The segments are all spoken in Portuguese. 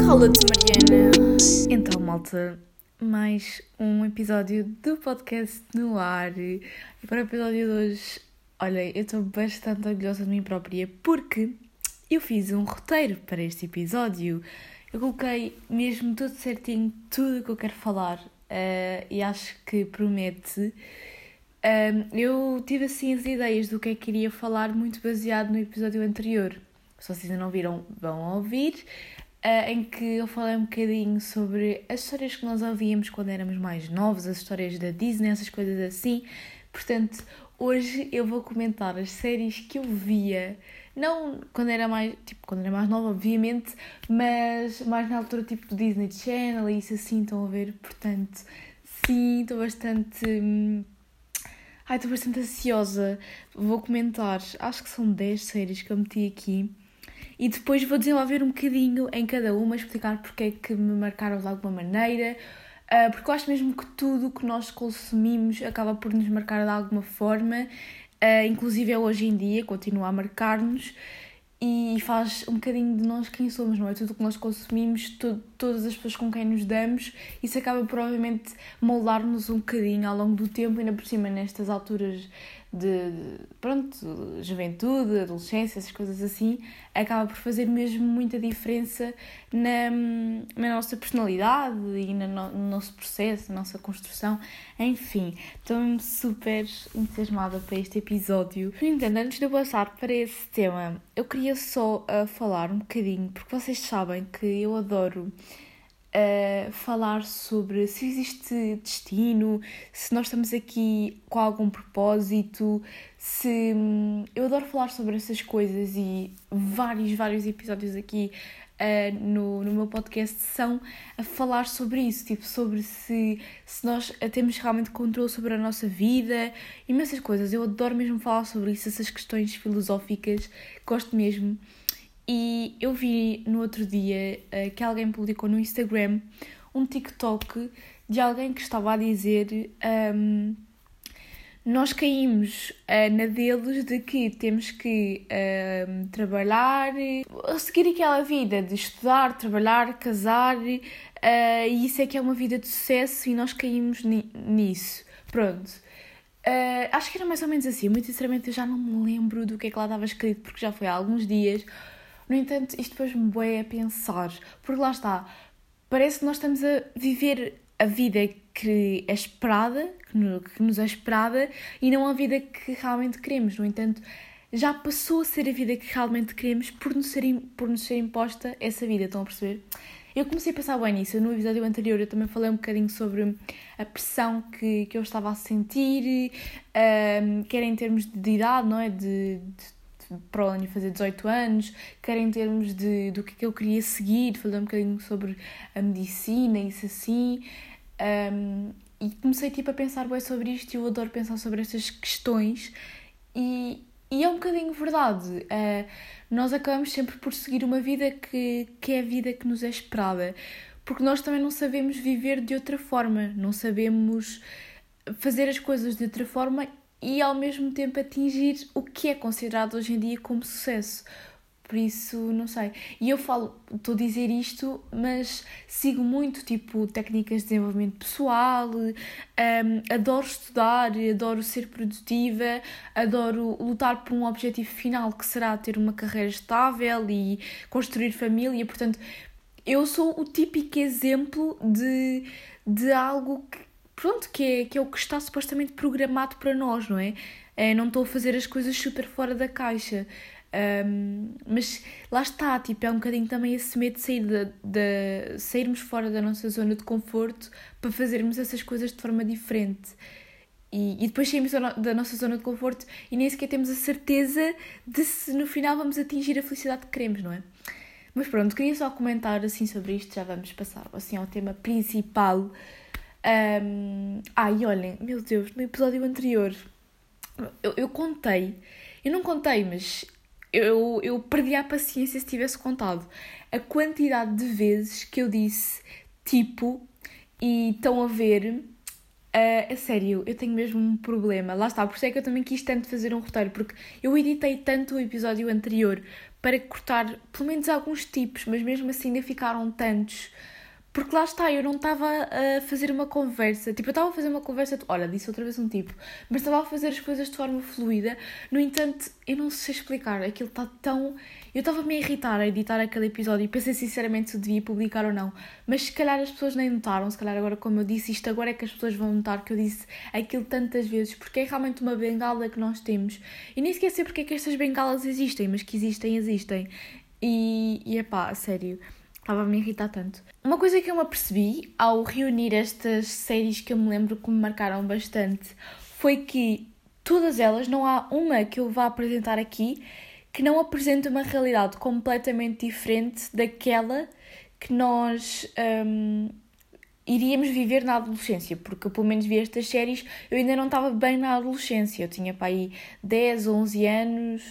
Cala-te, Mariana. Então, malta, mais um episódio do podcast no ar. E para o episódio de hoje, olha, eu estou bastante orgulhosa de mim própria porque eu fiz um roteiro para este episódio. Eu coloquei mesmo tudo certinho, tudo o que eu quero falar uh, e acho que promete. Um, eu tive assim as ideias do que é que queria falar, muito baseado no episódio anterior. Se vocês ainda não viram, vão ouvir. Uh, em que eu falei um bocadinho sobre as histórias que nós ouvíamos quando éramos mais novos, as histórias da Disney, essas coisas assim. Portanto, hoje eu vou comentar as séries que eu via, não quando era mais, tipo, quando era mais nova, obviamente, mas mais na altura tipo do Disney Channel e isso assim, estão a ver? Portanto, sim, estou bastante. Hum, ai, estou bastante ansiosa. Vou comentar, acho que são 10 séries que eu meti aqui. E depois vou desenvolver um bocadinho em cada uma, explicar porque é que me marcaram de alguma maneira, uh, porque eu acho mesmo que tudo que nós consumimos acaba por nos marcar de alguma forma, uh, inclusive é hoje em dia, continua a marcar-nos e faz um bocadinho de nós quem somos, não é? Tudo o que nós consumimos, to todas as pessoas com quem nos damos, isso acaba provavelmente moldar-nos um bocadinho ao longo do tempo, ainda por cima nestas alturas de, pronto, juventude, adolescência, essas coisas assim, acaba por fazer mesmo muita diferença na, na nossa personalidade e no, no nosso processo, na nossa construção. Enfim, estou super entusiasmada para este episódio. No entanto, antes de eu passar para esse tema, eu queria só uh, falar um bocadinho, porque vocês sabem que eu adoro uh, falar sobre se existe destino, se nós estamos aqui com algum propósito, se. Hum, eu adoro falar sobre essas coisas e vários, vários episódios aqui Uh, no, no meu podcast são a falar sobre isso, tipo, sobre se, se nós temos realmente controle sobre a nossa vida, imensas coisas. Eu adoro mesmo falar sobre isso, essas questões filosóficas, gosto mesmo. E eu vi no outro dia uh, que alguém publicou no Instagram um TikTok de alguém que estava a dizer um, nós caímos uh, na deles de que temos que uh, trabalhar, seguir aquela vida de estudar, trabalhar, casar, uh, e isso é que é uma vida de sucesso e nós caímos ni nisso. Pronto. Acho que era mais ou menos assim. Muito sinceramente, eu já não me lembro do que é que lá estava escrito, porque já foi há alguns dias. No entanto, isto depois me boé a pensar, porque lá está, parece que nós estamos a viver a vida que é esperada, que nos é esperada, e não a vida que realmente queremos. No entanto, já passou a ser a vida que realmente queremos por nos ser, por nos ser imposta essa vida, estão a perceber? Eu comecei a pensar bem nisso. No episódio anterior eu também falei um bocadinho sobre a pressão que, que eu estava a sentir, um, quer em termos de idade, não é? De, de para o ano fazer 18 anos, quer em termos de, do que, é que eu queria seguir, falar um bocadinho sobre a medicina, isso assim. Um, e comecei tipo, a pensar bem sobre isto e eu adoro pensar sobre estas questões e, e é um bocadinho verdade. Uh, nós acabamos sempre por seguir uma vida que, que é a vida que nos é esperada, porque nós também não sabemos viver de outra forma, não sabemos fazer as coisas de outra forma e ao mesmo tempo atingir o que é considerado hoje em dia como sucesso. Por isso, não sei. E eu falo, estou a dizer isto, mas sigo muito, tipo, técnicas de desenvolvimento pessoal, um, adoro estudar, adoro ser produtiva, adoro lutar por um objetivo final que será ter uma carreira estável e construir família. Portanto, eu sou o típico exemplo de, de algo que, pronto, que é, que é o que está supostamente programado para nós, não é? é não estou a fazer as coisas super fora da caixa. Um, mas lá está, tipo, é um bocadinho também esse medo de, sair de, de, sairmos fora da nossa zona de conforto para fazermos essas coisas de forma diferente. E, e depois saímos da nossa zona de conforto e nem sequer temos a certeza de se no final vamos atingir a felicidade que queremos, não é? Mas pronto, queria só comentar assim sobre isto, já vamos passar assim ao tema principal um, ai, olhem, meu Deus, no episódio anterior eu, eu contei, eu não contei, mas eu, eu perdi a paciência se tivesse contado a quantidade de vezes que eu disse tipo e estão a ver Uh, a sério, eu tenho mesmo um problema. Lá está, por isso é que eu também quis tanto fazer um roteiro, porque eu editei tanto o episódio anterior para cortar pelo menos alguns tipos, mas mesmo assim ainda ficaram tantos porque lá está, eu não estava a fazer uma conversa. Tipo, eu estava a fazer uma conversa. Olha, disse outra vez um tipo. Mas estava a fazer as coisas de forma fluida. No entanto, eu não sei explicar. Aquilo está tão. Eu estava-me a irritar a editar aquele episódio e pensei sinceramente se devia publicar ou não. Mas se calhar as pessoas nem notaram. Se calhar agora, como eu disse, isto agora é que as pessoas vão notar que eu disse aquilo tantas vezes. Porque é realmente uma bengala que nós temos. E nem sequer sei porque é que estas bengalas existem. Mas que existem, existem. E, e epá, sério estava a me irritar tanto. Uma coisa que eu me apercebi ao reunir estas séries que eu me lembro que me marcaram bastante foi que todas elas, não há uma que eu vá apresentar aqui que não apresente uma realidade completamente diferente daquela que nós um, iríamos viver na adolescência, porque eu pelo menos vi estas séries, eu ainda não estava bem na adolescência, eu tinha para aí 10, 11 anos,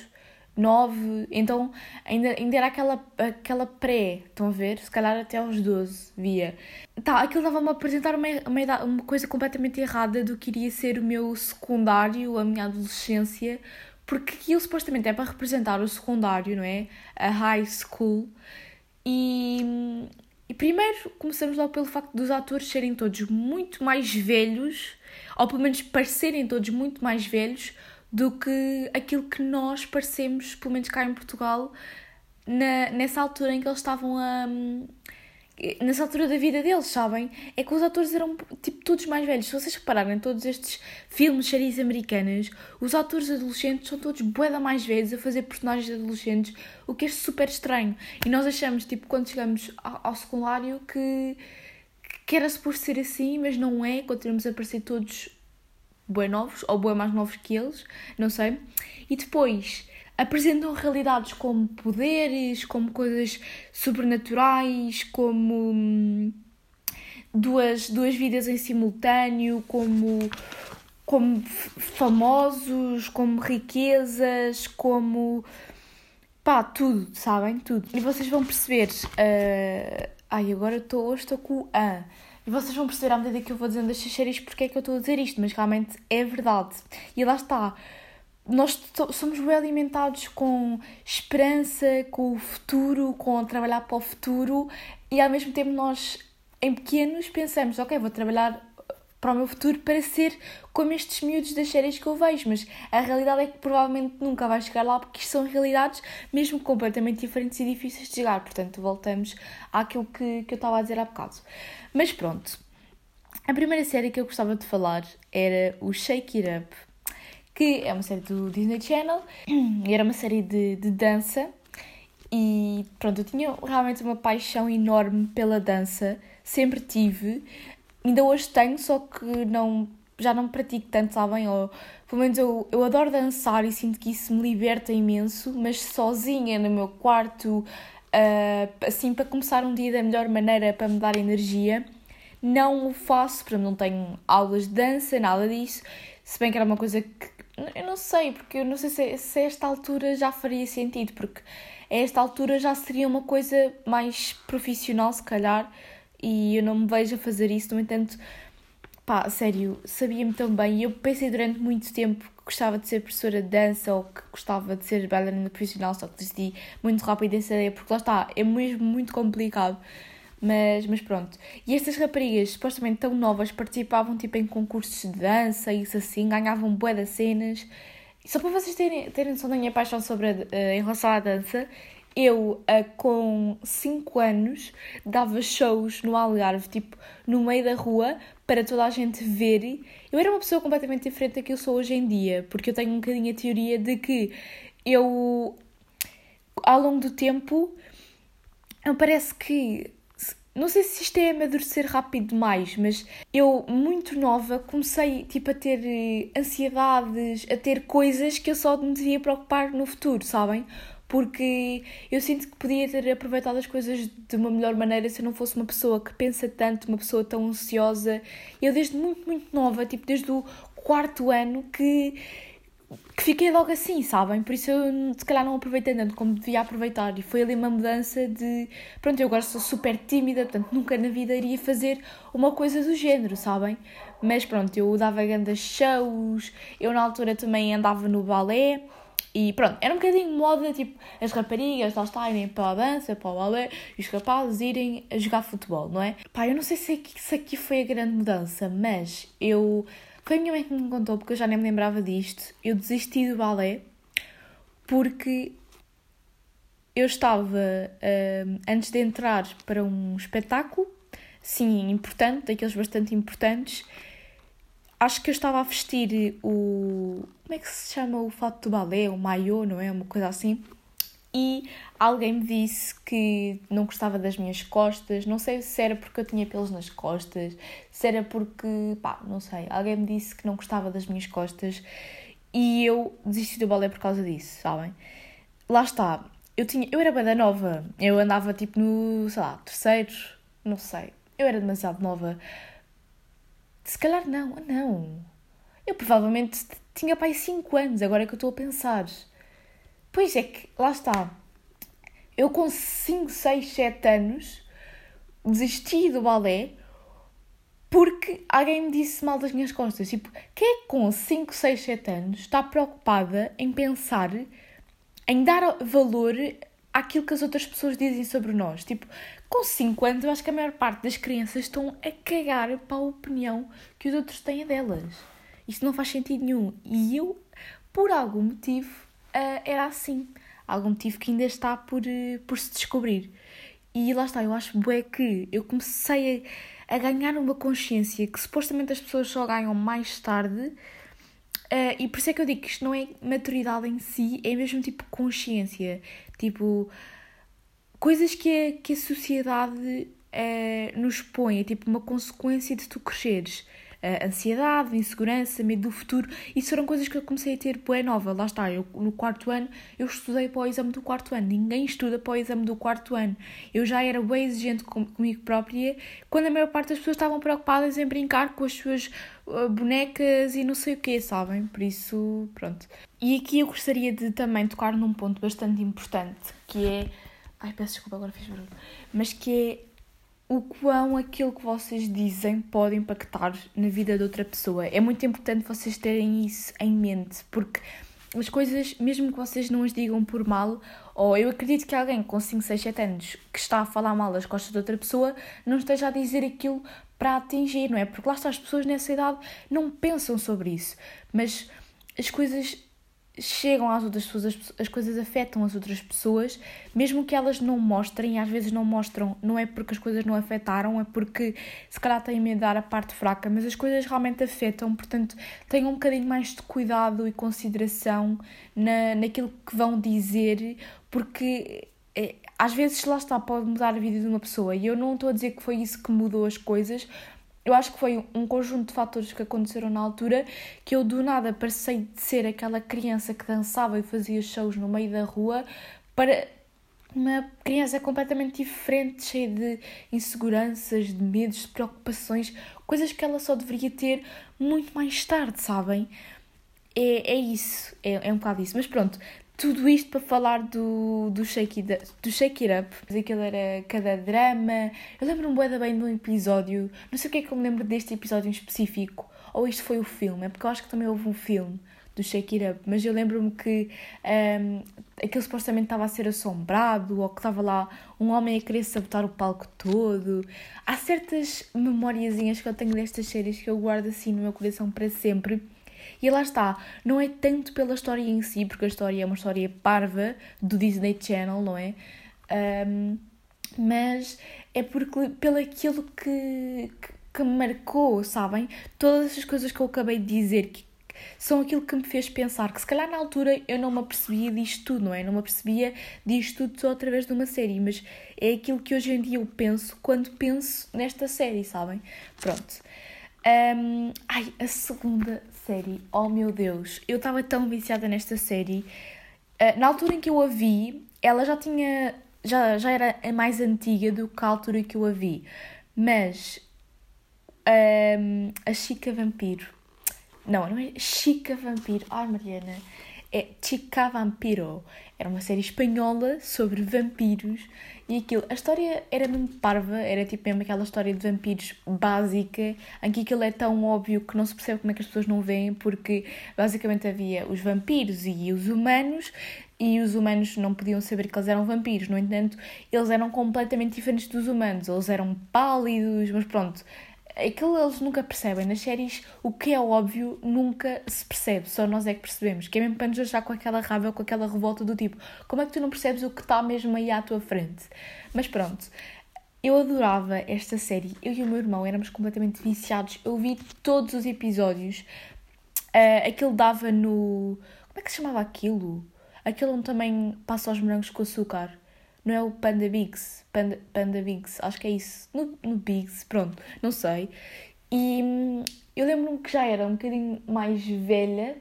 9, então ainda, ainda era aquela, aquela pré, estão a ver? Se calhar até aos 12 via. Tá, aquilo estava-me a apresentar uma, uma, uma coisa completamente errada do que iria ser o meu secundário, a minha adolescência, porque aquilo supostamente é para representar o secundário, não é? A high school. E, e primeiro começamos logo pelo facto dos atores serem todos muito mais velhos, ou pelo menos parecerem todos muito mais velhos do que aquilo que nós parecemos, pelo menos cá em Portugal, na, nessa altura em que eles estavam a. Nessa altura da vida deles, sabem? É que os atores eram tipo todos mais velhos. Se vocês repararem, todos estes filmes, séries americanas, os atores adolescentes são todos boeda mais velhos a fazer personagens adolescentes, o que é super estranho. E nós achamos, tipo, quando chegamos ao, ao secundário, que, que era suposto ser assim, mas não é. Continuamos a parecer todos bué novos ou bué mais novos que eles, não sei. E depois apresentam realidades como poderes, como coisas sobrenaturais, como hum, duas, duas vidas em simultâneo, como, como famosos, como riquezas, como pá, tudo, sabem? Tudo. E vocês vão perceber. Uh... Ai, agora estou, com A. E vocês vão perceber à medida que eu vou dizendo estas séries porque é que eu estou a dizer isto, mas realmente é verdade. E lá está. Nós somos bem alimentados com esperança, com o futuro, com trabalhar para o futuro e ao mesmo tempo nós, em pequenos, pensamos: ok, vou trabalhar para o meu futuro para ser como estes miúdos das séries que eu vejo, mas a realidade é que provavelmente nunca vai chegar lá porque isto são realidades mesmo completamente diferentes e difíceis de chegar. Portanto, voltamos àquilo que, que eu estava a dizer há bocado. Mas pronto, a primeira série que eu gostava de falar era o Shake It Up, que é uma série do Disney Channel e era uma série de, de dança. E pronto, eu tinha realmente uma paixão enorme pela dança, sempre tive ainda hoje tenho, só que não, já não pratico tanto, sabem? Ou, pelo menos eu, eu adoro dançar e sinto que isso me liberta imenso, mas sozinha no meu quarto, uh, assim, para começar um dia da melhor maneira, para me dar energia, não o faço, porque não tenho aulas de dança, nada disso, se bem que era uma coisa que eu não sei, porque eu não sei se, se esta altura já faria sentido, porque a esta altura já seria uma coisa mais profissional, se calhar, e eu não me vejo a fazer isso, no entanto, pá, sério, sabia-me tão bem e eu pensei durante muito tempo que gostava de ser professora de dança ou que gostava de ser bailarina profissional, só que decidi muito rápido essa ideia, porque lá está, é mesmo muito complicado. Mas, mas pronto. E estas raparigas, supostamente tão novas, participavam tipo em concursos de dança e isso assim, ganhavam bué das cenas. Só para vocês terem, terem noção da minha paixão sobre a, uh, em relação à dança, eu, com 5 anos, dava shows no Algarve, tipo, no meio da rua, para toda a gente ver. Eu era uma pessoa completamente diferente da que eu sou hoje em dia, porque eu tenho um bocadinho a teoria de que eu, ao longo do tempo, parece que. Não sei se isto é amadurecer rápido demais, mas eu, muito nova, comecei tipo, a ter eh, ansiedades, a ter coisas que eu só me devia preocupar no futuro, sabem? Porque eu sinto que podia ter aproveitado as coisas de uma melhor maneira se eu não fosse uma pessoa que pensa tanto, uma pessoa tão ansiosa. Eu desde muito, muito nova, tipo desde o quarto ano, que que fiquei logo assim, sabem? Por isso eu se calhar não aproveitei tanto como devia aproveitar. E foi ali uma mudança de. Pronto, eu agora sou super tímida, portanto nunca na vida iria fazer uma coisa do género, sabem? Mas pronto, eu dava grandes shows, eu na altura também andava no balé. E pronto, era um bocadinho moda, tipo, as raparigas lá está, irem para a dança, para o balé, e os rapazes irem a jogar futebol, não é? Pá, eu não sei se aqui, se aqui foi a grande mudança, mas eu foi a minha mãe que me contou, porque eu já nem me lembrava disto. Eu desisti do balé porque eu estava, uh, antes de entrar para um espetáculo, sim, importante, daqueles bastante importantes, acho que eu estava a vestir o. Como é que se chama o fato do balé? O maiô, não é? Uma coisa assim e alguém me disse que não gostava das minhas costas. Não sei se era porque eu tinha pelos nas costas, se era porque, pá, não sei. Alguém me disse que não gostava das minhas costas e eu desisti do balé por causa disso, sabem? Lá está. Eu, tinha, eu era banda nova, eu andava tipo no, sei lá, terceiro, não sei. Eu era demasiado nova. Se calhar não, não. Eu provavelmente tinha pai 5 anos, agora é que eu estou a pensar. Pois é que, lá está. Eu com 5, 6, 7 anos desisti do balé porque alguém me disse mal das minhas costas. Tipo, quem é que com 5, 6, 7 anos está preocupada em pensar, em dar valor àquilo que as outras pessoas dizem sobre nós? Tipo, com 5 anos eu acho que a maior parte das crianças estão a cagar para a opinião que os outros têm delas. Isto não faz sentido nenhum. E eu, por algum motivo, uh, era assim. Algum motivo que ainda está por, uh, por se descobrir. E lá está, eu acho bué que eu comecei a, a, ganhar uma consciência que supostamente as pessoas só ganham mais tarde. Uh, e por isso é que eu digo que isto não é maturidade em si, é mesmo tipo consciência. Tipo, coisas que a, que a sociedade uh, nos põe, é tipo uma consequência de tu cresceres uh, ansiedade, insegurança, medo do futuro. Isso foram coisas que eu comecei a ter boa nova. Lá está, eu no quarto ano eu estudei para o exame do quarto ano. Ninguém estuda para o exame do quarto ano. Eu já era bem exigente com, comigo própria quando a maior parte das pessoas estavam preocupadas em brincar com as suas uh, bonecas e não sei o quê, sabem? Por isso, pronto. E aqui eu gostaria de também tocar num ponto bastante importante, que é... Ai, peço desculpa, agora fiz barulho. Mas que é o quão aquilo que vocês dizem pode impactar na vida de outra pessoa. É muito importante vocês terem isso em mente, porque as coisas, mesmo que vocês não as digam por mal, ou eu acredito que alguém com 5, 6, 7 anos que está a falar mal das costas de outra pessoa não esteja a dizer aquilo para atingir, não é? Porque lá está, as pessoas nessa idade não pensam sobre isso, mas as coisas chegam às outras pessoas, as, as coisas afetam as outras pessoas, mesmo que elas não mostrem, às vezes não mostram, não é porque as coisas não afetaram, é porque se calhar têm medo de dar a parte fraca, mas as coisas realmente afetam, portanto tenham um bocadinho mais de cuidado e consideração na, naquilo que vão dizer, porque é, às vezes lá está, pode mudar a vida de uma pessoa e eu não estou a dizer que foi isso que mudou as coisas, eu acho que foi um conjunto de fatores que aconteceram na altura que eu do nada passei de ser aquela criança que dançava e fazia shows no meio da rua para uma criança completamente diferente, cheia de inseguranças, de medos, de preocupações, coisas que ela só deveria ter muito mais tarde, sabem? É, é isso, é, é um bocado isso. Mas pronto, tudo isto para falar do, do, shake, it, do shake It Up. Aquilo era cada drama. Eu lembro-me bem, bem de um episódio. Não sei o que é que eu me lembro deste episódio em específico. Ou isto foi o filme. É porque eu acho que também houve um filme do Shake It Up. Mas eu lembro-me que um, aquilo supostamente estava a ser assombrado. Ou que estava lá um homem a querer sabotar o palco todo. Há certas memóriazinhas que eu tenho destas séries que eu guardo assim no meu coração para sempre e lá está, não é tanto pela história em si, porque a história é uma história parva do Disney Channel, não é? Um, mas é porque pelo aquilo que, que, que me marcou, sabem? Todas essas coisas que eu acabei de dizer, que são aquilo que me fez pensar que se calhar na altura eu não me apercebia disto tudo, não é? Não me apercebia disto tudo só através de uma série, mas é aquilo que hoje em dia eu penso quando penso nesta série, sabem? Pronto. Um, ai, a segunda série, oh meu Deus, eu estava tão viciada nesta série. Uh, na altura em que eu a vi, ela já tinha. Já, já era mais antiga do que a altura que eu a vi. Mas. Um, a Chica Vampiro. Não, não é Chica Vampiro. Ai, Mariana. É Chica Vampiro. Era uma série espanhola sobre vampiros e aquilo. A história era mesmo parva, era tipo mesmo aquela história de vampiros básica, em que aquilo é tão óbvio que não se percebe como é que as pessoas não veem, porque basicamente havia os vampiros e os humanos e os humanos não podiam saber que eles eram vampiros. No entanto, eles eram completamente diferentes dos humanos. Eles eram pálidos, mas pronto. Aquilo eles nunca percebem. Nas séries, o que é óbvio nunca se percebe. Só nós é que percebemos. Que é mesmo para nos deixar com aquela raiva, com aquela revolta do tipo: como é que tu não percebes o que está mesmo aí à tua frente? Mas pronto. Eu adorava esta série. Eu e o meu irmão éramos completamente viciados. Eu vi todos os episódios. Uh, aquilo dava no. Como é que se chamava aquilo? Aquele onde também passa os morangos com açúcar. Não é o Panda Bigs? Panda, Panda Bigs, acho que é isso. No, no Bigs, pronto, não sei. E hum, eu lembro-me que já era um bocadinho mais velha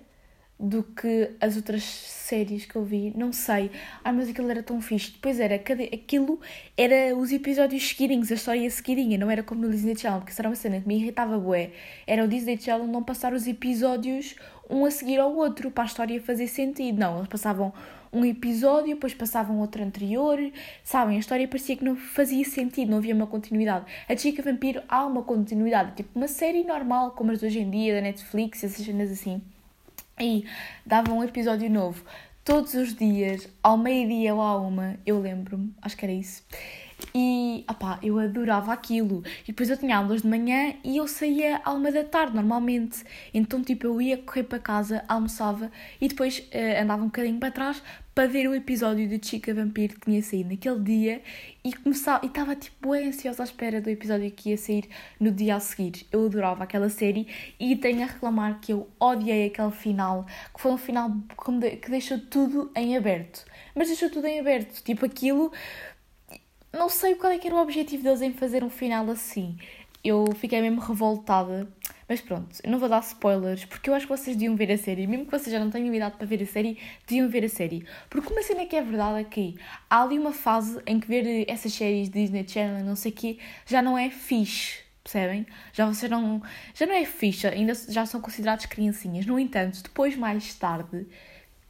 do que as outras séries que eu vi, não sei. Ai, mas aquilo era tão fixe. Depois era, cada, aquilo era os episódios seguidinhos, a história seguidinha, não era como no Disney Channel, porque isso era uma cena que me irritava bué. Era o Disney Channel não passar os episódios um a seguir ao outro, para a história fazer sentido. Não, eles passavam um episódio, depois passavam outro anterior, sabem? A história parecia que não fazia sentido, não havia uma continuidade. A Chica Vampiro há uma continuidade, tipo uma série normal, como as de hoje em dia, da Netflix, essas cenas assim. E dava um episódio novo todos os dias, ao meio-dia ou à uma, eu lembro-me, acho que era isso. E, opá, eu adorava aquilo. E depois eu tinha aulas de manhã e eu saía à uma da tarde, normalmente. Então, tipo, eu ia correr para casa, almoçava e depois uh, andava um bocadinho para trás para ver o episódio de Chica Vampiro que tinha saído naquele dia e começava, e estava tipo bem ansiosa à espera do episódio que ia sair no dia a seguir. Eu adorava aquela série e tenho a reclamar que eu odiei aquele final, que foi um final que deixou tudo em aberto. Mas deixou tudo em aberto, tipo aquilo não sei qual é que era o objetivo deles em fazer um final assim. Eu fiquei mesmo revoltada. Mas pronto, eu não vou dar spoilers, porque eu acho que vocês deviam ver a série. Mesmo que vocês já não tenham idade para ver a série, deviam ver a série. Porque uma cena que é verdade é que há ali uma fase em que ver essas séries Disney Channel não sei o quê já não é fixe. Percebem? Já vocês não. Já não é fixe, ainda já são considerados criancinhas. No entanto, depois, mais tarde,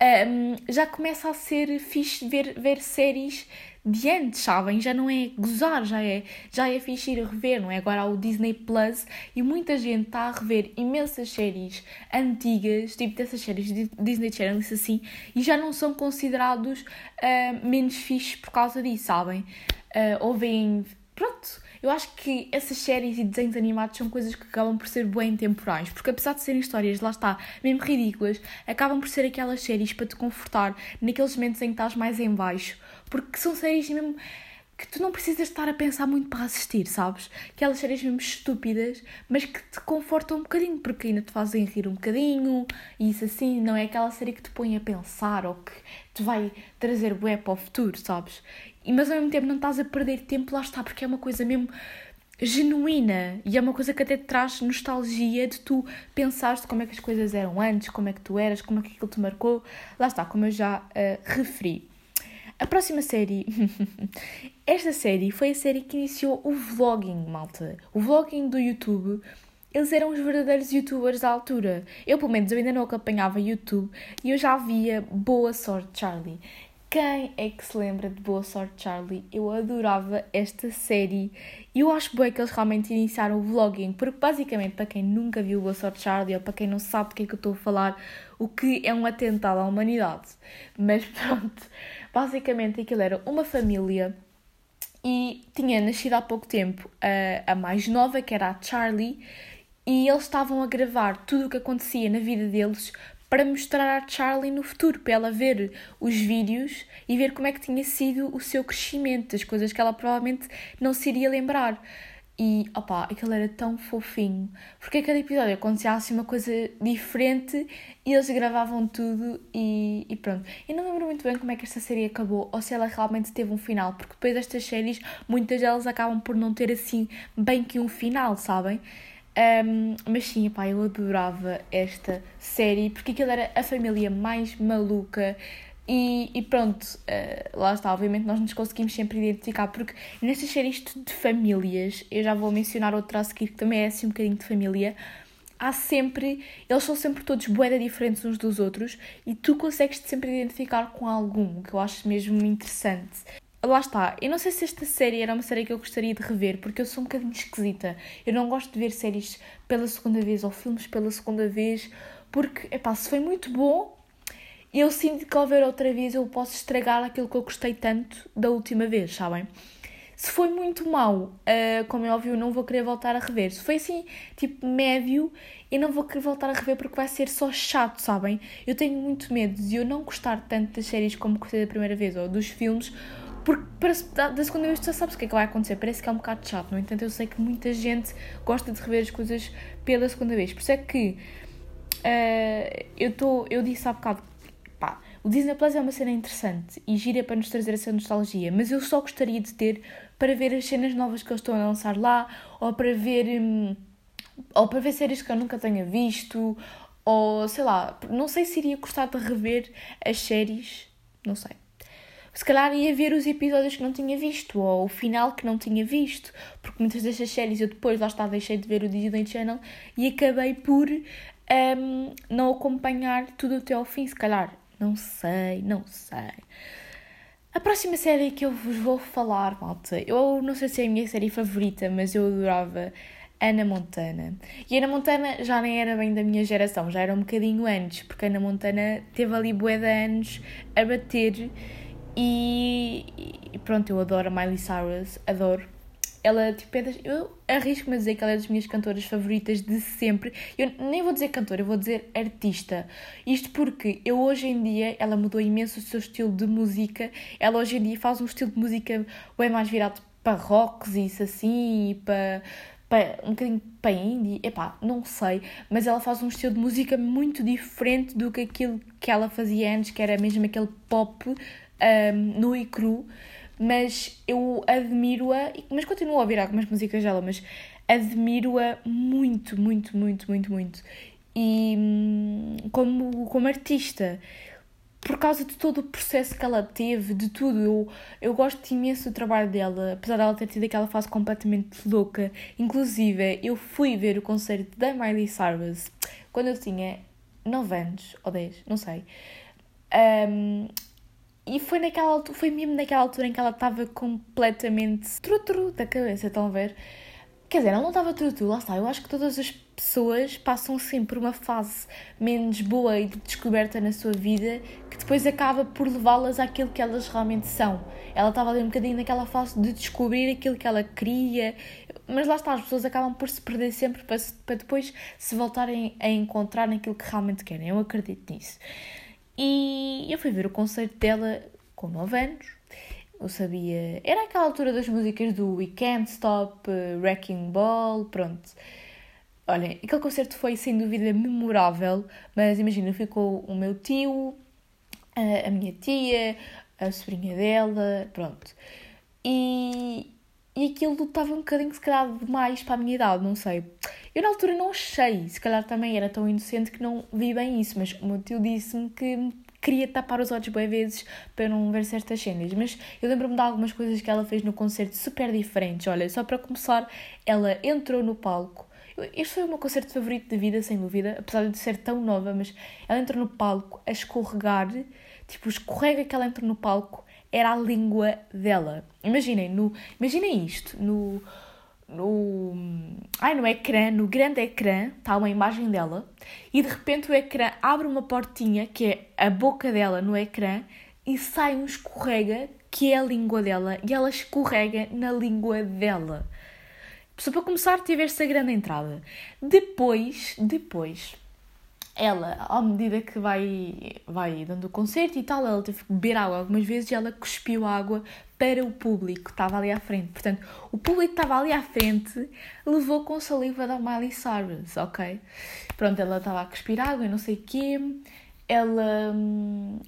um, já começa a ser fixe ver, ver séries de antes, sabem? Já não é gozar, já é, já é fixe ir rever, não é? Agora há o Disney Plus e muita gente está a rever imensas séries antigas, tipo dessas séries de Disney Channel, isso assim, e já não são considerados uh, menos fixes por causa disso, sabem? Uh, ou veem. Pronto, eu acho que essas séries e desenhos animados são coisas que acabam por ser bem temporais, porque apesar de serem histórias, lá está, mesmo ridículas, acabam por ser aquelas séries para te confortar naqueles momentos em que estás mais em baixo, porque são séries mesmo que tu não precisas estar a pensar muito para assistir, sabes? Aquelas séries mesmo estúpidas, mas que te confortam um bocadinho, porque ainda te fazem rir um bocadinho, e isso assim, não é aquela série que te põe a pensar ou que te vai trazer bué para o futuro, sabes? Mas ao mesmo tempo não estás a perder tempo, lá está, porque é uma coisa mesmo genuína e é uma coisa que até te traz nostalgia de tu pensares como é que as coisas eram antes, como é que tu eras, como é que aquilo te marcou. Lá está, como eu já uh, referi. A próxima série. Esta série foi a série que iniciou o vlogging, malta. O vlogging do YouTube. Eles eram os verdadeiros youtubers da altura. Eu, pelo menos, eu ainda não acompanhava YouTube e eu já via Boa Sorte Charlie. Quem é que se lembra de Boa Sorte Charlie? Eu adorava esta série e eu acho bem que eles realmente iniciaram o vlogging, porque basicamente, para quem nunca viu Boa Sorte Charlie ou para quem não sabe do que é que eu estou a falar, o que é um atentado à humanidade. Mas pronto, basicamente aquilo era uma família e tinha nascido há pouco tempo a, a mais nova, que era a Charlie, e eles estavam a gravar tudo o que acontecia na vida deles para mostrar à Charlie no futuro, para ela ver os vídeos e ver como é que tinha sido o seu crescimento, as coisas que ela provavelmente não se iria lembrar. E, opá, aquilo era tão fofinho. Porque a cada episódio acontecia assim uma coisa diferente e eles gravavam tudo e, e pronto. Eu não lembro muito bem como é que esta série acabou ou se ela realmente teve um final, porque depois destas séries, muitas delas acabam por não ter assim bem que um final, sabem? Um, mas sim, pá, eu adorava esta série porque aquilo era a família mais maluca. E, e pronto, uh, lá está. Obviamente, nós nos conseguimos sempre identificar, porque nestas séries de famílias, eu já vou mencionar outra a seguir que também é assim um bocadinho de família. há sempre, eles são sempre todos boeda diferentes uns dos outros e tu consegues te sempre identificar com algum, que eu acho mesmo interessante. Lá está, eu não sei se esta série era uma série que eu gostaria de rever, porque eu sou um bocadinho esquisita. Eu não gosto de ver séries pela segunda vez ou filmes pela segunda vez, porque, epá, se foi muito bom, eu sinto que ao ver outra vez eu posso estragar aquilo que eu gostei tanto da última vez, sabem? Se foi muito mau, uh, como é óbvio, eu não vou querer voltar a rever. Se foi assim, tipo, médio, eu não vou querer voltar a rever porque vai ser só chato, sabem? Eu tenho muito medo de eu não gostar tanto das séries como gostei da primeira vez, ou dos filmes, porque para, da segunda vez tu já sabes o que é que vai acontecer. Parece que é um bocado chato, no entanto, eu sei que muita gente gosta de rever as coisas pela segunda vez. Por isso é que uh, eu, tô, eu disse há bocado pá, o Disney Plus é uma cena interessante e gira para nos trazer essa nostalgia, mas eu só gostaria de ter para ver as cenas novas que eles estão a lançar lá, ou para ver, hum, ou para ver séries que eu nunca tenha visto, ou sei lá, não sei se iria gostar de rever as séries, não sei. Se calhar ia ver os episódios que não tinha visto, ou o final que não tinha visto, porque muitas destas séries eu depois, lá está, deixei de ver o Disney Channel e acabei por um, não acompanhar tudo até ao fim, se calhar não sei, não sei. A próxima série que eu vos vou falar, malta, eu não sei se é a minha série favorita, mas eu adorava Ana Montana. E Ana Montana já nem era bem da minha geração, já era um bocadinho antes, porque Ana Montana teve ali bué de anos a bater e, e pronto, eu adoro a Miley Cyrus, adoro ela, tipo, é das, eu arrisco-me a dizer que ela é das minhas cantoras favoritas de sempre. Eu nem vou dizer cantora, eu vou dizer artista. Isto porque eu hoje em dia, ela mudou imenso o seu estilo de música. Ela hoje em dia faz um estilo de música bem mais virado para rocks e isso assim, e para, para um bocadinho para indie. Epá, não sei, mas ela faz um estilo de música muito diferente do que aquilo que ela fazia antes, que era mesmo aquele pop um, nu e cru mas eu admiro-a, mas continuo a ouvir algumas músicas dela, mas admiro-a muito, muito, muito, muito, muito. E hum, como, como artista, por causa de todo o processo que ela teve, de tudo, eu, eu gosto imenso do trabalho dela, apesar dela ter tido aquela fase completamente louca. Inclusive, eu fui ver o concerto da Miley Cyrus quando eu tinha 9 anos, ou 10, não sei. Um, e foi naquela altura, foi mesmo naquela altura em que ela estava completamente trutru da cabeça, estão a ver? Quer dizer, ela não estava trutru, lá está. Eu acho que todas as pessoas passam sempre por uma fase menos boa e de descoberta na sua vida que depois acaba por levá-las àquilo que elas realmente são. Ela estava ali um bocadinho naquela fase de descobrir aquilo que ela queria, mas lá está, as pessoas acabam por se perder sempre para, para depois se voltarem a encontrar naquilo que realmente querem. Eu acredito nisso. E eu fui ver o concerto dela com 9 anos. Eu sabia. Era aquela altura das músicas do We Can't Stop, uh, Wrecking Ball, pronto. Olhem, aquele concerto foi sem dúvida memorável, mas imagina, ficou o meu tio, a, a minha tia, a sobrinha dela, pronto. E, e aquilo estava um bocadinho, se calhar, demais para a minha idade, não sei. Eu na altura não achei, se calhar também era tão inocente que não vi bem isso, mas o meu tio disse-me que queria tapar os olhos bem vezes para não ver certas cenas, mas eu lembro-me de algumas coisas que ela fez no concerto super diferentes. Olha, só para começar, ela entrou no palco. Este foi o meu concerto favorito da vida, sem dúvida, apesar de ser tão nova, mas ela entrou no palco a escorregar, tipo, escorrega que ela entra no palco era a língua dela. Imaginem, no, imaginem isto, no, no, ai, no ecrã, no grande ecrã, está uma imagem dela e de repente o ecrã abre uma portinha que é a boca dela no ecrã e sai um escorrega que é a língua dela e ela escorrega na língua dela. Só para começar, tive esta grande entrada. Depois, depois, ela, à medida que vai, vai dando o concerto e tal, ela teve que beber água algumas vezes e ela cuspiu água para o público que estava ali à frente. Portanto, o público que estava ali à frente levou com saliva da Miley Cyrus, ok? Pronto, ela estava a cuspir água e não sei o quê. Ela,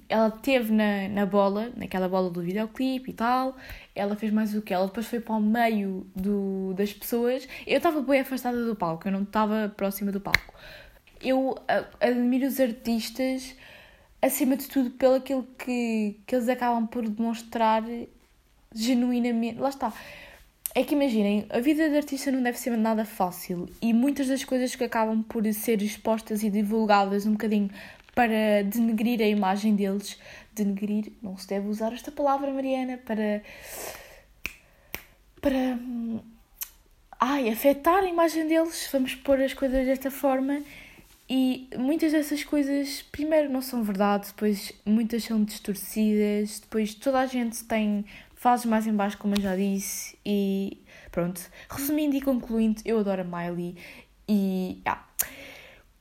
ela teve na, na bola, naquela bola do videoclipe e tal. Ela fez mais o que? Ela depois foi para o meio do, das pessoas. Eu estava bem afastada do palco, eu não estava próxima do palco eu admiro os artistas acima de tudo pelo aquilo que, que eles acabam por demonstrar genuinamente. Lá está. é que imaginem, a vida de artista não deve ser nada fácil e muitas das coisas que acabam por ser expostas e divulgadas um bocadinho para denegrir a imagem deles, denegrir, não se deve usar esta palavra, Mariana, para. para. ai, afetar a imagem deles, vamos pôr as coisas desta forma. E muitas dessas coisas, primeiro, não são verdade, depois muitas são distorcidas, depois toda a gente tem fases mais em baixo, como eu já disse, e pronto. Resumindo e concluindo, eu adoro a Miley e. Ah,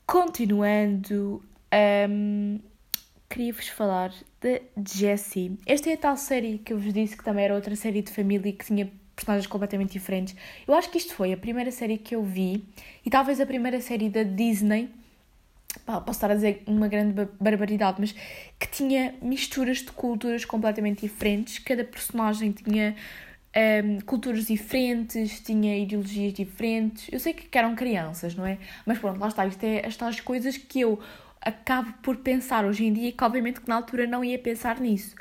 continuando, um, queria-vos falar da Jessie. Esta é a tal série que eu vos disse que também era outra série de família que tinha personagens completamente diferentes. Eu acho que isto foi a primeira série que eu vi e talvez a primeira série da Disney posso estar a dizer uma grande barbaridade, mas que tinha misturas de culturas completamente diferentes, cada personagem tinha um, culturas diferentes, tinha ideologias diferentes. Eu sei que eram crianças, não é? Mas pronto, lá está, isto é as coisas que eu acabo por pensar hoje em dia, que obviamente que na altura não ia pensar nisso.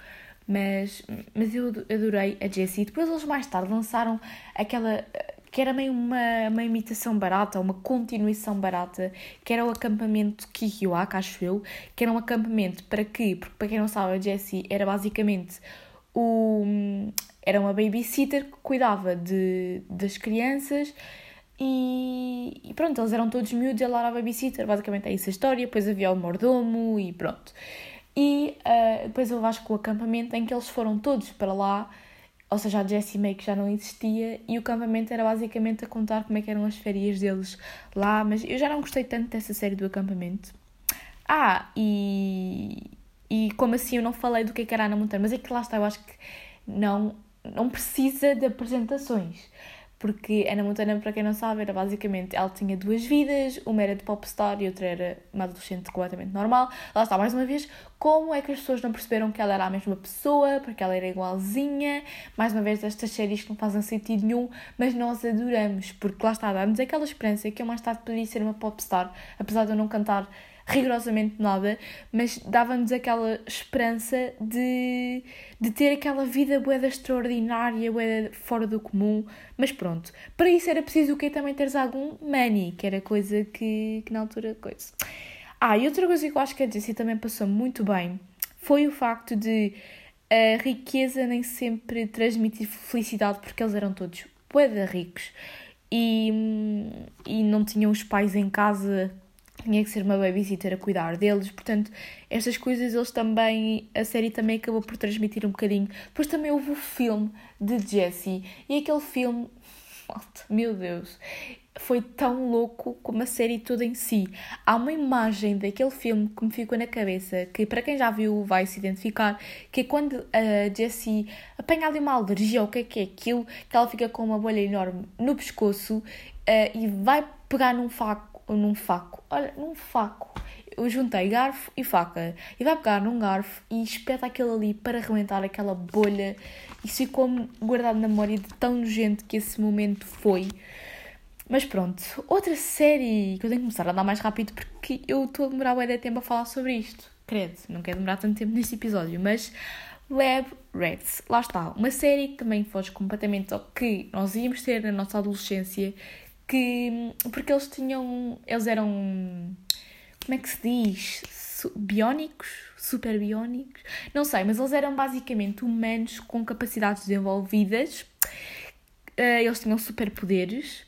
Mas, mas eu adorei a Jessie. Depois eles mais tarde lançaram aquela que era meio uma, uma imitação barata, uma continuação barata, que era o acampamento Kihiwaka, acho eu, que era um acampamento para que, porque para quem não sabe, a Jessie era basicamente o, era uma babysitter que cuidava de, das crianças e, e, pronto, eles eram todos miúdos e ela era a babysitter, basicamente é isso a história, depois havia o mordomo e pronto. E uh, depois eu acho que o acampamento em que eles foram todos para lá ou seja, a Jessie May que já não existia e o acampamento era basicamente a contar como é que eram as férias deles lá, mas eu já não gostei tanto dessa série do acampamento. Ah, e, e como assim eu não falei do que, é que era Ana Montana, mas é que lá está, eu acho que não, não precisa de apresentações porque Ana Montana, para quem não sabe, era basicamente, ela tinha duas vidas, uma era de popstar e outra era uma adolescente completamente normal. Lá está, mais uma vez, como é que as pessoas não perceberam que ela era a mesma pessoa, porque ela era igualzinha, mais uma vez, estas séries que não fazem sentido nenhum, mas nós adoramos, porque lá está, dá-nos aquela esperança que eu mais tarde poderia ser uma popstar, apesar de eu não cantar rigorosamente nada, mas dava-nos aquela esperança de, de ter aquela vida boeda extraordinária, boeda fora do comum. Mas pronto, para isso era preciso o quê? Também teres algum money, que era coisa que, que na altura coisa. Ah, e outra coisa que eu acho que a Jessie também passou muito bem foi o facto de a riqueza nem sempre transmitir felicidade, porque eles eram todos boeda ricos e, e não tinham os pais em casa tinha que ser uma babysitter a cuidar deles, portanto, estas coisas eles também, a série também acabou por transmitir um bocadinho. Depois também houve o filme de Jessie, e aquele filme, meu Deus, foi tão louco como a série toda em si. Há uma imagem daquele filme que me ficou na cabeça, que para quem já viu vai se identificar, que é quando a Jessie apanha ali uma alergia, ou o que é que é aquilo, que ela fica com uma bolha enorme no pescoço uh, e vai pegar num faco num faco. Olha, num faco. Eu juntei garfo e faca. E vai pegar num garfo e espeta aquilo ali para arrebentar aquela bolha. Isso ficou guardado na memória de tão nojento que esse momento foi. Mas pronto, outra série que eu tenho que começar a andar mais rápido porque eu estou a demorar bem de tempo a falar sobre isto. Credo, não quero demorar tanto tempo neste episódio, mas Lab Rats, lá está, uma série que também foge completamente ao que nós íamos ter na nossa adolescência que porque eles tinham, eles eram como é que se diz? Biónicos? Super biónicos? Não sei, mas eles eram basicamente humanos com capacidades desenvolvidas. Eh, eles tinham superpoderes.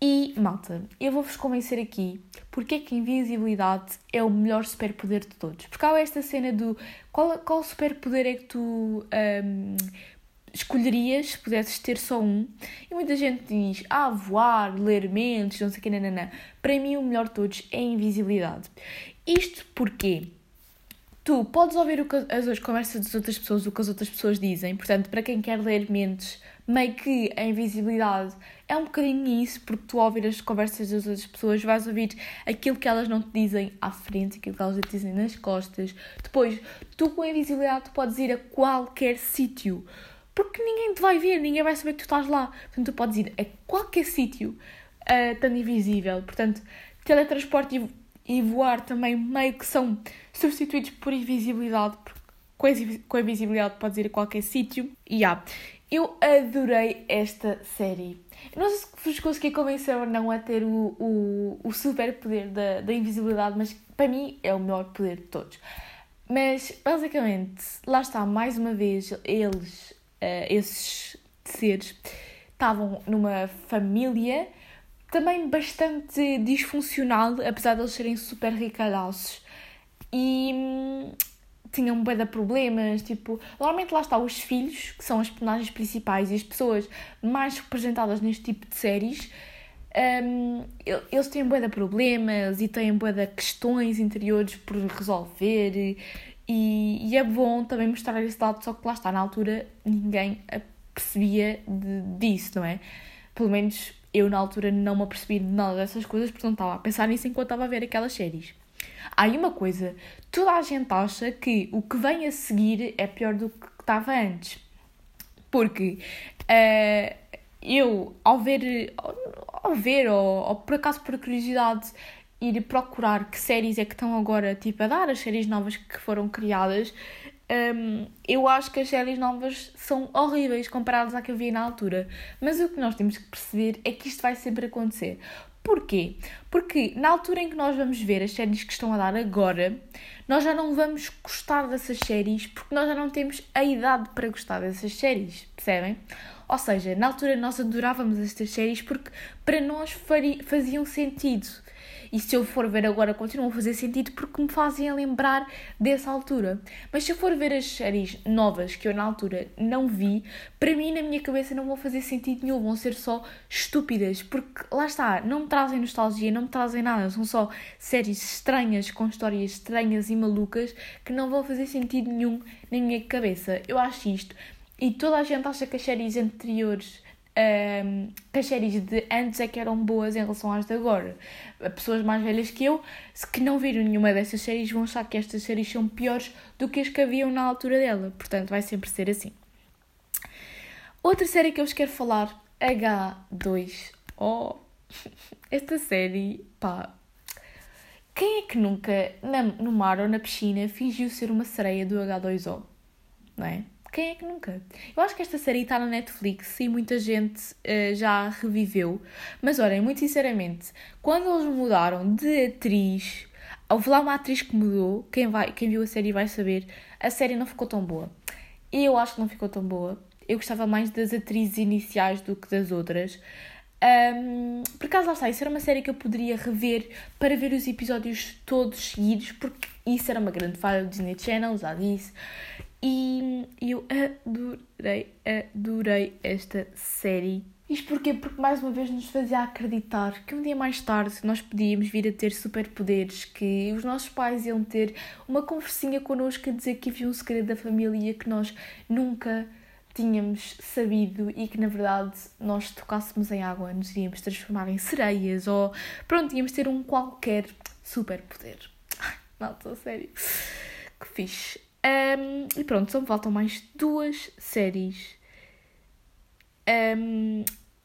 E, malta, eu vou-vos convencer aqui porque é que a invisibilidade é o melhor superpoder de todos. Porque há esta cena do qual, qual superpoder é que tu um, escolherias se pudesses ter só um. E muita gente diz, ah, voar, ler mentes, não sei o que, nanana. Para mim, o melhor de todos é a invisibilidade. Isto porque tu podes ouvir que, as, conversas das outras pessoas, o que as outras pessoas dizem. Portanto, para quem quer ler mentes, meio que a invisibilidade é um bocadinho isso, porque tu ao ouvir as conversas das outras pessoas vais ouvir aquilo que elas não te dizem à frente, aquilo que elas te dizem nas costas. Depois, tu com a invisibilidade tu podes ir a qualquer sítio porque ninguém te vai ver, ninguém vai saber que tu estás lá. Portanto, tu podes ir a qualquer sítio uh, tão invisível. Portanto, teletransporte e, e voar também meio que são substituídos por invisibilidade, porque com a, invisibilidade podes ir a qualquer sítio. E há. Eu adorei esta série. Não sei se vos consegui convencer ou não a ter o, o, o super poder da, da invisibilidade, mas para mim é o melhor poder de todos. Mas basicamente, lá está, mais uma vez, eles, esses seres, estavam numa família também bastante disfuncional, apesar de eles serem super ricalhaços. E hum, tinham um de problemas, tipo, normalmente lá está os filhos, que são as personagens principais e as pessoas mais representadas neste tipo de séries, um, eles têm bué de problemas e têm bué de questões interiores por resolver e, e, é bom também mostrar esse lado, só que lá está, na altura ninguém percebia de, disso, não é? Pelo menos eu na altura não me apercebi de nada dessas coisas, porque não estava a pensar nisso enquanto estava a ver aquelas séries. Há uma coisa, toda a gente acha que o que vem a seguir é pior do que estava antes. Porque uh, eu, ao ver, ao ver ou, ou por acaso por curiosidade, ir procurar que séries é que estão agora tipo, a dar, as séries novas que foram criadas, um, eu acho que as séries novas são horríveis comparadas à que eu vi na altura. Mas o que nós temos que perceber é que isto vai sempre acontecer. Porquê? Porque na altura em que nós vamos ver as séries que estão a dar agora, nós já não vamos gostar dessas séries porque nós já não temos a idade para gostar dessas séries, percebem? Ou seja, na altura nós adorávamos estas séries porque para nós faziam sentido. E se eu for ver agora, continuam a fazer sentido porque me fazem lembrar dessa altura. Mas se eu for ver as séries novas que eu na altura não vi, para mim, na minha cabeça, não vão fazer sentido nenhum, vão ser só estúpidas. Porque lá está, não me trazem nostalgia, não me trazem nada, são só séries estranhas, com histórias estranhas e malucas que não vão fazer sentido nenhum na minha cabeça. Eu acho isto. E toda a gente acha que as séries anteriores um, que as séries de antes é que eram boas em relação às de agora. Pessoas mais velhas que eu, que não viram nenhuma dessas séries, vão achar que estas séries são piores do que as que haviam na altura dela. Portanto, vai sempre ser assim. Outra série que eu vos quero falar, H2O. Esta série, pá. Quem é que nunca, no mar ou na piscina, fingiu ser uma sereia do H2O? Não é? Quem é que nunca? Eu acho que esta série está na Netflix e muita gente uh, já reviveu. Mas olhem, muito sinceramente, quando eles mudaram de atriz, houve lá uma atriz que mudou, quem, vai, quem viu a série vai saber, a série não ficou tão boa. Eu acho que não ficou tão boa. Eu gostava mais das atrizes iniciais do que das outras. Um, por acaso, lá está, isso era uma série que eu poderia rever para ver os episódios todos seguidos, porque isso era uma grande falha do Disney Channel, já disse. E eu adorei, adorei esta série. Isto porquê? Porque mais uma vez nos fazia acreditar que um dia mais tarde nós podíamos vir a ter superpoderes, que os nossos pais iam ter uma conversinha connosco a dizer que havia um segredo da família que nós nunca tínhamos sabido e que na verdade nós tocássemos em água nos iríamos transformar em sereias ou pronto, íamos ter um qualquer superpoder. Malta, sério. Que fixe. Um, e pronto, só me faltam mais duas séries um,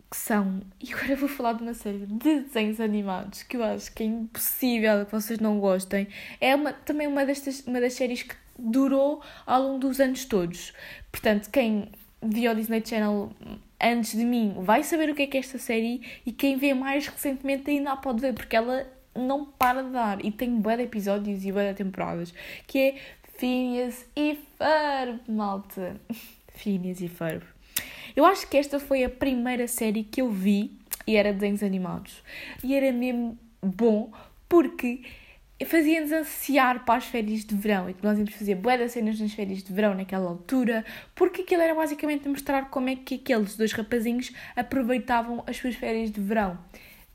que são. E agora vou falar de uma série de desenhos animados que eu acho que é impossível que vocês não gostem. É uma, também uma, destas, uma das séries que durou ao longo dos anos todos. Portanto, quem viu o Disney Channel antes de mim vai saber o que é que é esta série e quem vê mais recentemente ainda a pode ver, porque ela não para de dar e tem bué episódios e bué temporadas, que é Phineas e Ferb, malta. Phineas e Ferb. Eu acho que esta foi a primeira série que eu vi e era desenhos animados. E era mesmo bom porque fazia-nos ansiar para as férias de verão e que nós íamos fazer boas cenas nas férias de verão naquela altura, porque aquilo era basicamente mostrar como é que aqueles dois rapazinhos aproveitavam as suas férias de verão.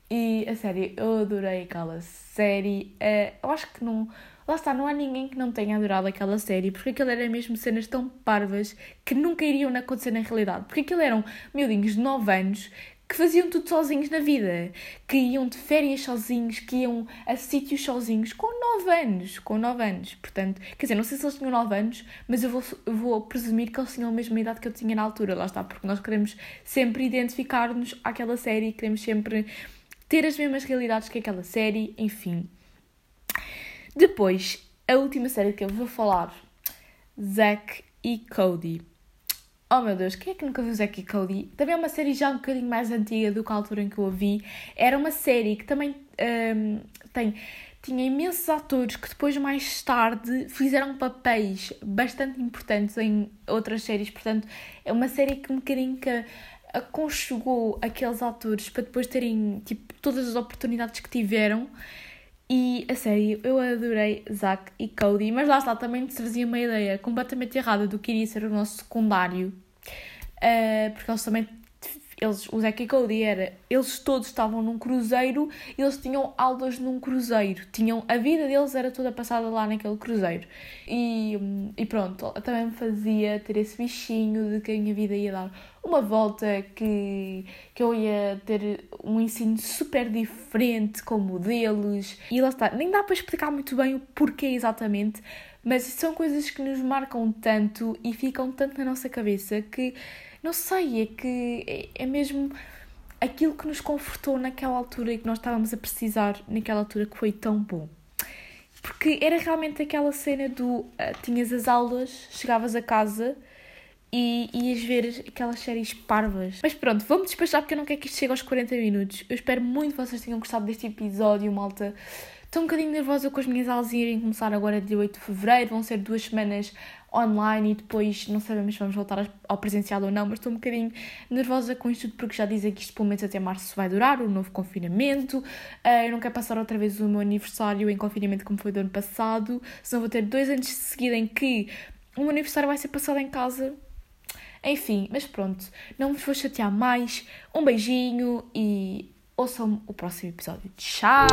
E a série, eu adorei aquela série. Uh, eu acho que não Lá está, não há ninguém que não tenha adorado aquela série, porque aquilo era mesmo cenas tão parvas que nunca iriam acontecer na realidade. Porque aquilo eram miudinhos de 9 anos que faziam tudo sozinhos na vida, que iam de férias sozinhos, que iam a sítios sozinhos, com 9 anos, com 9 anos, portanto, quer dizer, não sei se eles tinham 9 anos, mas eu vou, eu vou presumir que eles tinham a mesma idade que eu tinha na altura, lá está, porque nós queremos sempre identificar-nos àquela série, queremos sempre ter as mesmas realidades que aquela série, enfim. Depois, a última série que eu vou falar, Zack e Cody. Oh meu Deus, quem é que nunca viu Zack e Cody? Também é uma série já um bocadinho mais antiga do que a altura em que eu a vi. Era uma série que também um, tem, tinha imensos atores que depois, mais tarde, fizeram papéis bastante importantes em outras séries. Portanto, é uma série que um bocadinho que aconchegou aqueles atores para depois terem tipo, todas as oportunidades que tiveram. E a sério, eu adorei Zack e Cody, mas lá está, também nos trazia uma ideia completamente errada do que iria ser o nosso secundário, uh, porque eles também eles, o Zack e Cody era, eles todos estavam num cruzeiro e eles tinham aulas num cruzeiro. Tinham, a vida deles era toda passada lá naquele cruzeiro. E, e pronto, também me fazia ter esse bichinho de que a minha vida ia dar uma volta, que, que eu ia ter um ensino super diferente com modelos. E lá está, nem dá para explicar muito bem o porquê exatamente, mas são coisas que nos marcam tanto e ficam tanto na nossa cabeça que não sei, é que é, é mesmo aquilo que nos confortou naquela altura e que nós estávamos a precisar naquela altura que foi tão bom. Porque era realmente aquela cena do uh, tinhas as aulas, chegavas a casa e ias ver aquelas séries parvas. Mas pronto, vamos despachar porque eu não quero que isto chegue aos 40 minutos. Eu espero muito que vocês tenham gostado deste episódio, malta. Estou um bocadinho nervosa com as minhas aulas irem começar agora dia 8 de Fevereiro. Vão ser duas semanas online e depois não sabemos se vamos voltar ao presencial ou não, mas estou um bocadinho nervosa com isto tudo porque já dizem que isto pelo menos até março vai durar, o novo confinamento. Uh, eu não quero passar outra vez o meu aniversário em confinamento como foi do ano passado, senão vou ter dois anos de seguida em que o meu aniversário vai ser passado em casa. Enfim, mas pronto, não vos vou chatear mais. Um beijinho e ouçam o próximo episódio. Tchau!